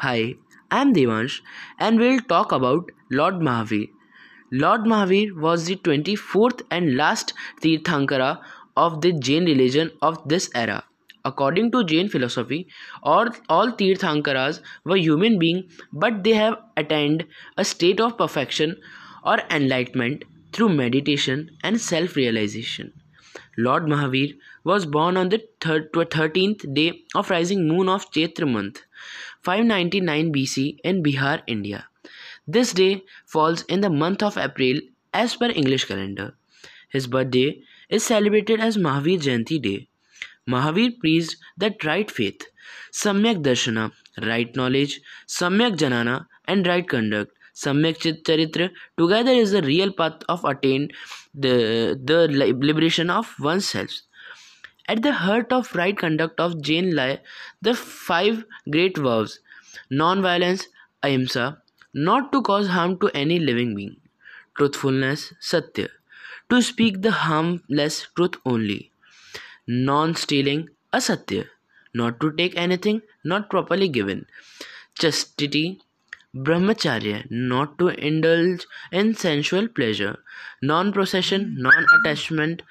Hi, I'm Devansh and we'll talk about Lord Mahavir. Lord Mahavir was the 24th and last Tirthankara of the Jain religion of this era. According to Jain philosophy, all, all Tirthankaras were human beings but they have attained a state of perfection or enlightenment through meditation and self realization. Lord Mahavir was born on the 13th day of rising moon of Chaitra month 599 BC in Bihar, India. This day falls in the month of April as per English calendar. His birthday is celebrated as Mahavir Jayanti Day. Mahavir preached that right faith, Samyak Darshana, right knowledge, Samyak Jnana, and right conduct Samyak Charitra together is the real path of attain the, the liberation of oneself. At the heart of right conduct of Jain lie the five great vows. Non-violence, ahimsa, not to cause harm to any living being, truthfulness, satya, to speak the harmless truth only, non-stealing, asteya, not to take anything not properly given, chastity, brahmacharya not to indulge in sensual pleasure. Non-possession non-attachment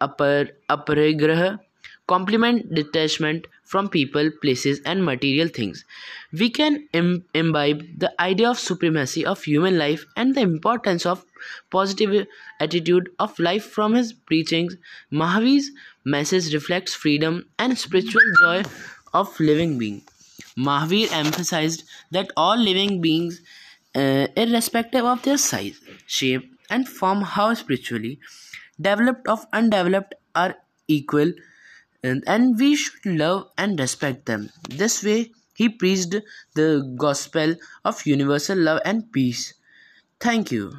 upper aparigraha complement detachment from people places and material things. We can Im- imbibe the idea of supremacy of human life and the importance of positive attitude of life from his preachings. Mahavir's message reflects freedom and spiritual joy of living being. Mahavir emphasized that all living beings, uh, irrespective of their size, shape, and form, how spiritually developed or undeveloped, are equal, and we should love and respect them. This way, he preached the gospel of universal love and peace. Thank you.